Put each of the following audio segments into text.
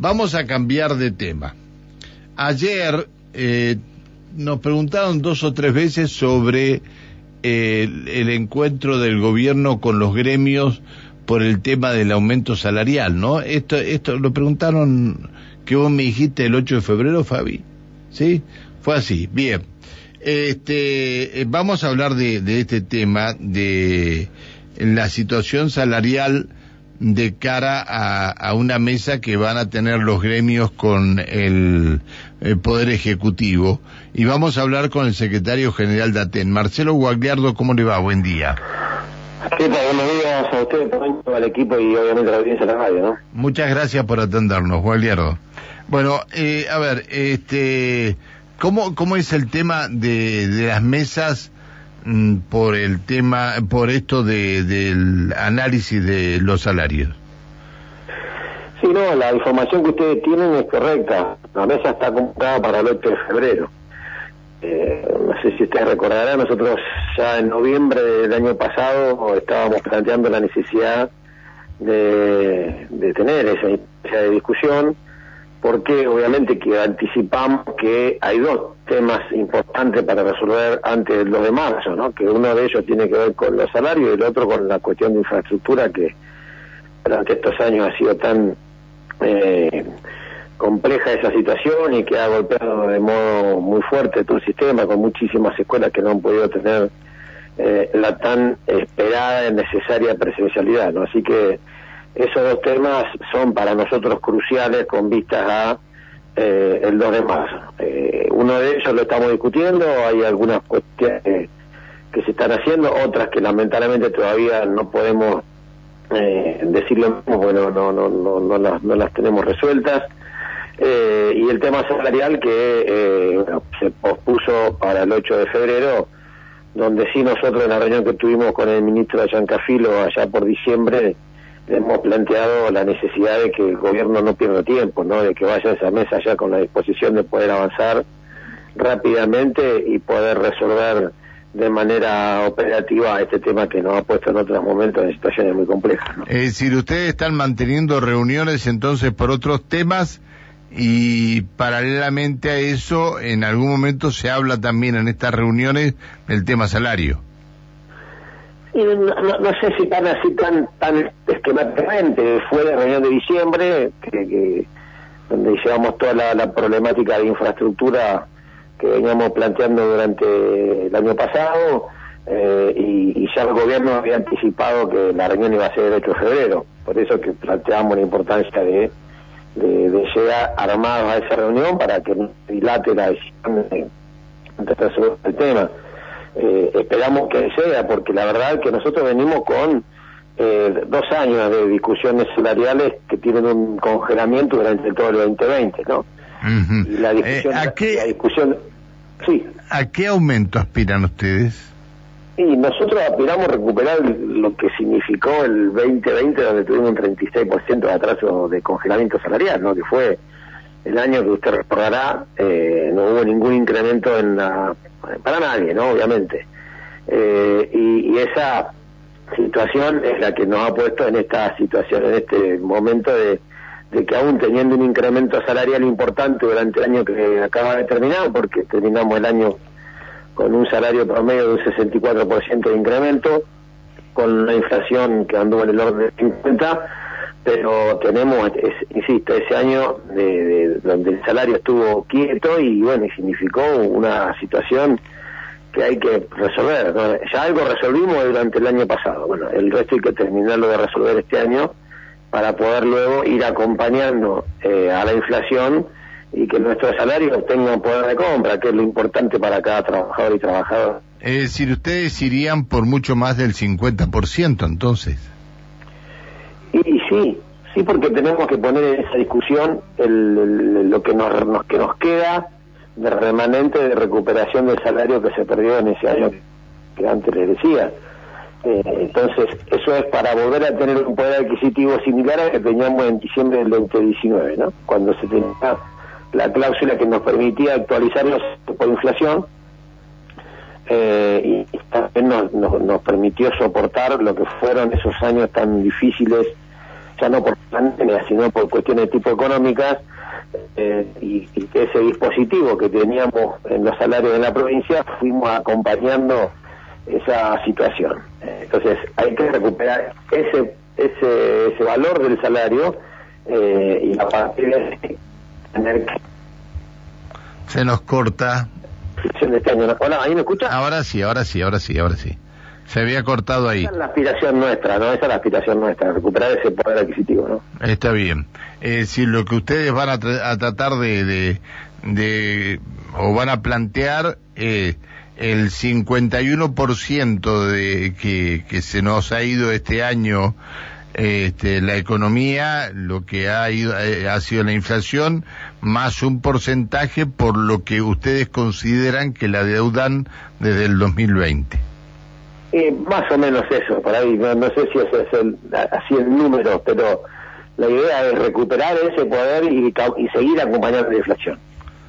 vamos a cambiar de tema. Ayer eh, nos preguntaron dos o tres veces sobre eh, el, encuentro del gobierno con los gremios por el tema del aumento salarial, ¿no? Esto, esto lo preguntaron que vos me dijiste el 8 de febrero, Fabi. ¿Sí? Fue así. Bien. Este, eh, vamos a hablar de, de este tema, de la situación salarial de cara a, una mesa que van a tener los gremios con el, Poder Ejecutivo. Y vamos a hablar con el secretario general de ATEN, Marcelo Guagliardo. ¿Cómo le va? Buen día. ¿Qué tal? Buenos días a usted, al equipo y obviamente a la audiencia de la radio, ¿no? Muchas gracias por atendernos, Guagliardo. Bueno, eh, a ver, este, ¿cómo, ¿cómo es el tema de, de las mesas por el tema, por esto de, del análisis de los salarios. Sí, no, la información que ustedes tienen es correcta. La mesa está convocada para el 8 de febrero. Eh, no sé si ustedes recordarán, nosotros ya en noviembre del año pasado estábamos planteando la necesidad de, de tener esa discusión porque obviamente que anticipamos que hay dos temas importantes para resolver antes del 2 de marzo, ¿no? que uno de ellos tiene que ver con los salarios y el otro con la cuestión de infraestructura que durante estos años ha sido tan eh, compleja esa situación y que ha golpeado de modo muy fuerte todo el sistema, con muchísimas escuelas que no han podido tener eh, la tan esperada y necesaria presencialidad. ¿no? Así que esos dos temas son para nosotros cruciales con vistas a eh, el 2 de marzo. Eh, uno de ellos lo estamos discutiendo, hay algunas cuestiones que se están haciendo, otras que lamentablemente todavía no podemos eh, decirlo bueno, no, no, no, no, las, no las tenemos resueltas. Eh, y el tema salarial que eh, se pospuso para el 8 de febrero, donde sí nosotros en la reunión que tuvimos con el ministro de Yancafilo allá por diciembre, hemos planteado la necesidad de que el gobierno no pierda tiempo, ¿no? de que vaya a esa mesa ya con la disposición de poder avanzar rápidamente y poder resolver de manera operativa este tema que nos ha puesto en otros momentos en situaciones muy complejas. ¿no? Es decir, ustedes están manteniendo reuniones entonces por otros temas y paralelamente a eso, en algún momento se habla también en estas reuniones del tema salario no, sé si tan así, tan, tan esquemáticamente. Fue la reunión de diciembre, que, donde llevamos toda la, problemática de infraestructura que veníamos planteando durante el año pasado, eh, y, ya el gobierno había anticipado que la reunión iba a ser el 8 de febrero. Por eso que planteamos la importancia de, llegar armados a esa reunión para que no dilate la decisión de, de el tema eh, esperamos que sea, porque la verdad es que nosotros venimos con eh, dos años de discusiones salariales que tienen un congelamiento durante todo el 2020, ¿no? Y la discusión, eh, ¿a qué, discusión, sí. ¿A qué aumento aspiran ustedes? Y nosotros aspiramos a recuperar lo que significó el 2020, donde tuvimos un 36% de atraso de congelamiento salarial, ¿no? Que fue el año que usted recordará, eh, no hubo ningún incremento en la, para nadie, ¿no? Obviamente. Eh, y, esa situación es la que nos ha puesto en esta situación, en este momento de, que aún teniendo un incremento salarial importante durante el año que acaba de terminar, porque terminamos el año con un salario promedio de un 64% de incremento, con una inflación que anduvo en el orden de 50, pero tenemos, insisto, ese año de, donde el salario estuvo quieto y bueno, significó una situación que hay que resolver. Ya algo resolvimos durante el año pasado, bueno, el resto hay que terminarlo de resolver este año para poder luego ir acompañando eh, a la inflación y que nuestros salarios tengan poder de compra, que es lo importante para cada trabajador y trabajadora. Es decir, ustedes irían por mucho más del 50% entonces. Y sí, sí, porque tenemos que poner en esa discusión el, lo que nos, que nos queda de remanente de recuperación del salario que se perdió en ese año que antes les decía. Eh, entonces, eso es para volver a tener un poder adquisitivo similar al que teníamos en diciembre del 2019, ¿no? Cuando se tenía la cláusula que nos permitía actualizarlos por inflación eh, y también nos, nos, permitió soportar lo que fueron esos años tan difíciles ya no por pandemia, sino por cuestiones de tipo económicas, eh, y, que ese dispositivo que teníamos en los salarios de la provincia fuimos acompañando esa situación. entonces hay que recuperar ese ese, ese valor del salario eh, y a partir de tener que... Se nos corta. Este Hola, ¿ahí me escucha? Ahora sí, ahora sí, ahora sí, ahora sí. Se había cortado ahí. Esa es la aspiración nuestra, ¿no? Esa es la aspiración nuestra, recuperar ese poder adquisitivo, ¿no? Está bien. Eh, si lo que ustedes van a, tratar de, de, o van a plantear, eh, el 51% de que, que se nos ha ido este año este, la economía, lo que ha, ido, eh, ha sido la inflación, más un porcentaje por lo que ustedes consideran que la deudan desde el 2020. Eh, más o menos eso, por ahí, no, sé si ese es el, así el número, pero la idea es recuperar ese poder y seguir acompañando la inflación.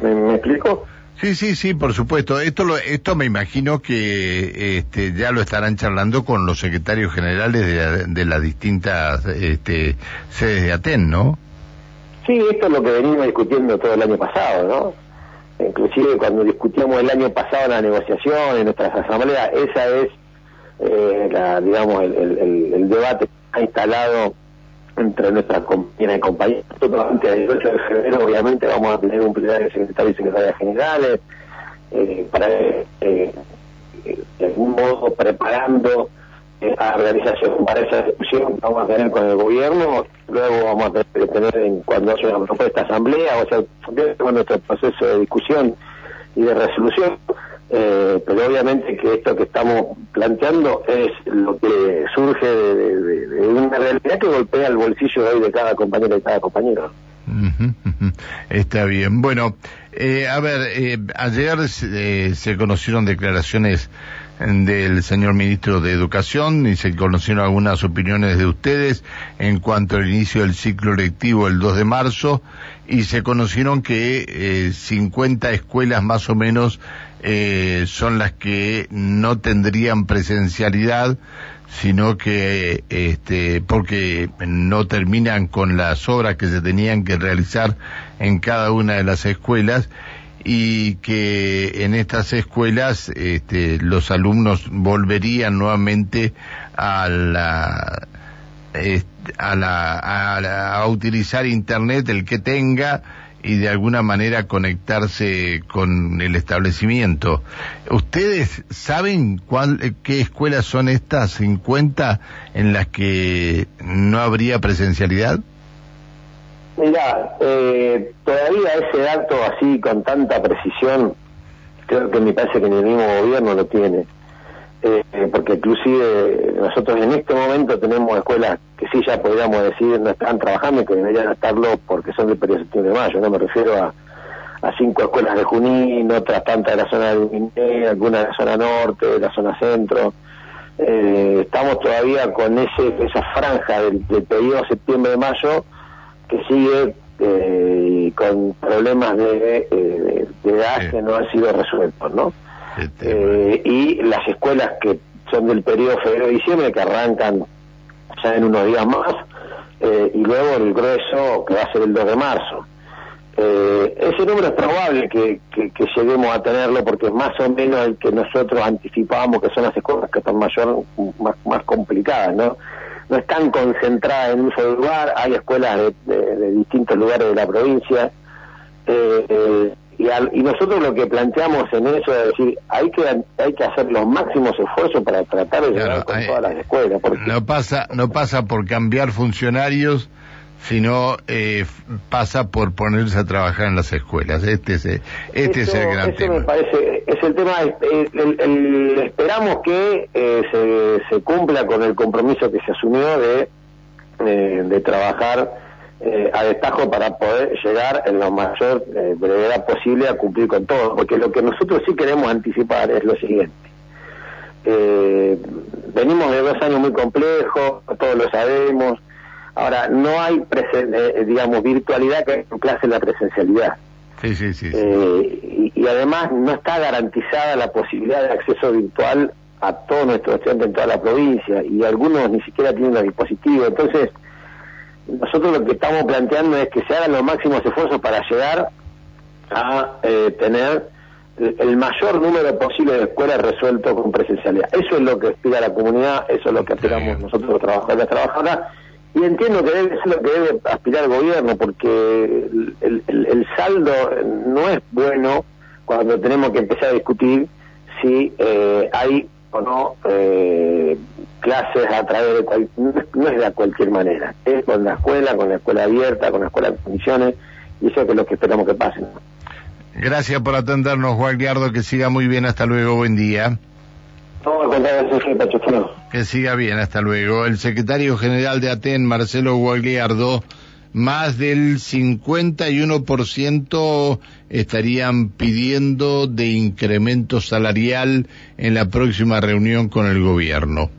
¿Me, explico? Sí, sí, sí, por supuesto. Esto, lo, esto me imagino que este, ya lo estarán charlando con los secretarios generales de, de las distintas este, sedes de Aten, ¿no? Sí, esto es lo que venimos discutiendo todo el año pasado, ¿no? Inclusive cuando discutíamos el año pasado la negociación, en nuestras asambleas, esa es, eh, la, digamos, el, el, el debate que ha instalado entre nuestras compañeras y compañeros. Antes del 8 de febrero obviamente vamos a tener un plenario de secretarios y secretarias generales eh, para eh, de algún modo preparando eh, la realización para esa discusión vamos a tener con el gobierno, luego vamos a tener en, cuando haya una propuesta asamblea, o sea, con nuestro proceso de discusión y de resolución eh, pero obviamente que esto que estamos planteando es lo que surge de, una realidad que golpea el bolsillo de hoy de cada compañero y cada compañero. Está bien. Bueno, eh, a ver, eh, ayer eh, se conocieron declaraciones del señor ministro de Educación y se conocieron algunas opiniones de ustedes en cuanto al inicio del ciclo lectivo el 2 de marzo y se conocieron que eh, 50 escuelas más o menos eh, son las que no tendrían presencialidad sino que este porque no terminan con las obras que se tenían que realizar en cada una de las escuelas y que en estas escuelas este, los alumnos volverían nuevamente a la, a, la, a, utilizar internet el que tenga y de alguna manera conectarse con el establecimiento. ¿Ustedes saben cuál, qué escuelas son estas 50 en las que no habría presencialidad? Mira, eh, todavía ese dato así con tanta precisión, creo que me parece que ni el mismo gobierno lo tiene. Eh, porque inclusive nosotros en este momento tenemos escuelas que sí ya podríamos decir no están trabajando y que deberían estarlo porque son del periodo de septiembre de mayo, no me refiero a, a cinco escuelas de Junín, otras tantas de la zona de Miné, algunas de la zona norte, de la zona centro. Eh, estamos todavía con ese esa franja del, del periodo septiembre de mayo que sigue eh, con problemas de, eh, de edad que no han sido resueltos, ¿no? Eh, y las escuelas que son del periodo febrero-diciembre, que arrancan ya en unos días más, eh, y luego el grueso, que va a ser el 2 de marzo. Eh, ese número es probable que, que, lleguemos a tenerlo porque es más o menos el que nosotros anticipábamos que son las escuelas que son mayor, más, más complicadas, ¿no? no están concentradas en un solo lugar, hay escuelas de, distintos lugares de la provincia. Eh, eh, y, nosotros lo que planteamos en eso es decir, hay que hay que hacer los máximos esfuerzos para tratar de llegar con todas las escuelas. No pasa no pasa por cambiar funcionarios sino eh, pasa por ponerse a trabajar en las escuelas. Este es, este es el gran tema. Me parece, es el tema, el, esperamos que eh, se, se, cumpla con el compromiso que se asumió de, eh, de trabajar a destajo para poder llegar en la mayor brevedad posible a cumplir con todo, porque lo que nosotros sí queremos anticipar es lo siguiente. venimos de dos años muy complejos, todos lo sabemos, Ahora, no hay, eh, digamos, virtualidad que clase la presencialidad. Sí, sí, sí. Eh, y, además no está garantizada la posibilidad de acceso virtual a todos nuestros estudiantes en toda la provincia y algunos ni siquiera tienen los dispositivos. Entonces, nosotros lo que estamos planteando es que se hagan los máximos esfuerzos para llegar a eh, tener el mayor número posible de escuelas resuelto con presencialidad. Eso es lo que aspira la comunidad, eso es lo que aspiramos nosotros los trabajadores trabajadoras, y entiendo que debe ser lo que debe aspirar el gobierno, porque el, el, saldo no es bueno cuando tenemos que empezar a discutir si eh, hay no eh, clases a través de cual, no, es de cualquier manera, es con la escuela, con la escuela abierta, con la escuela en condiciones, y eso es lo que esperamos que pase. Gracias por atendernos, Guagliardo, que siga muy bien, hasta luego, buen día. Que siga bien, hasta luego. El secretario general de ATEN, Marcelo Guagliardo, más del 51% estarían pidiendo de incremento salarial en la próxima reunión con el gobierno.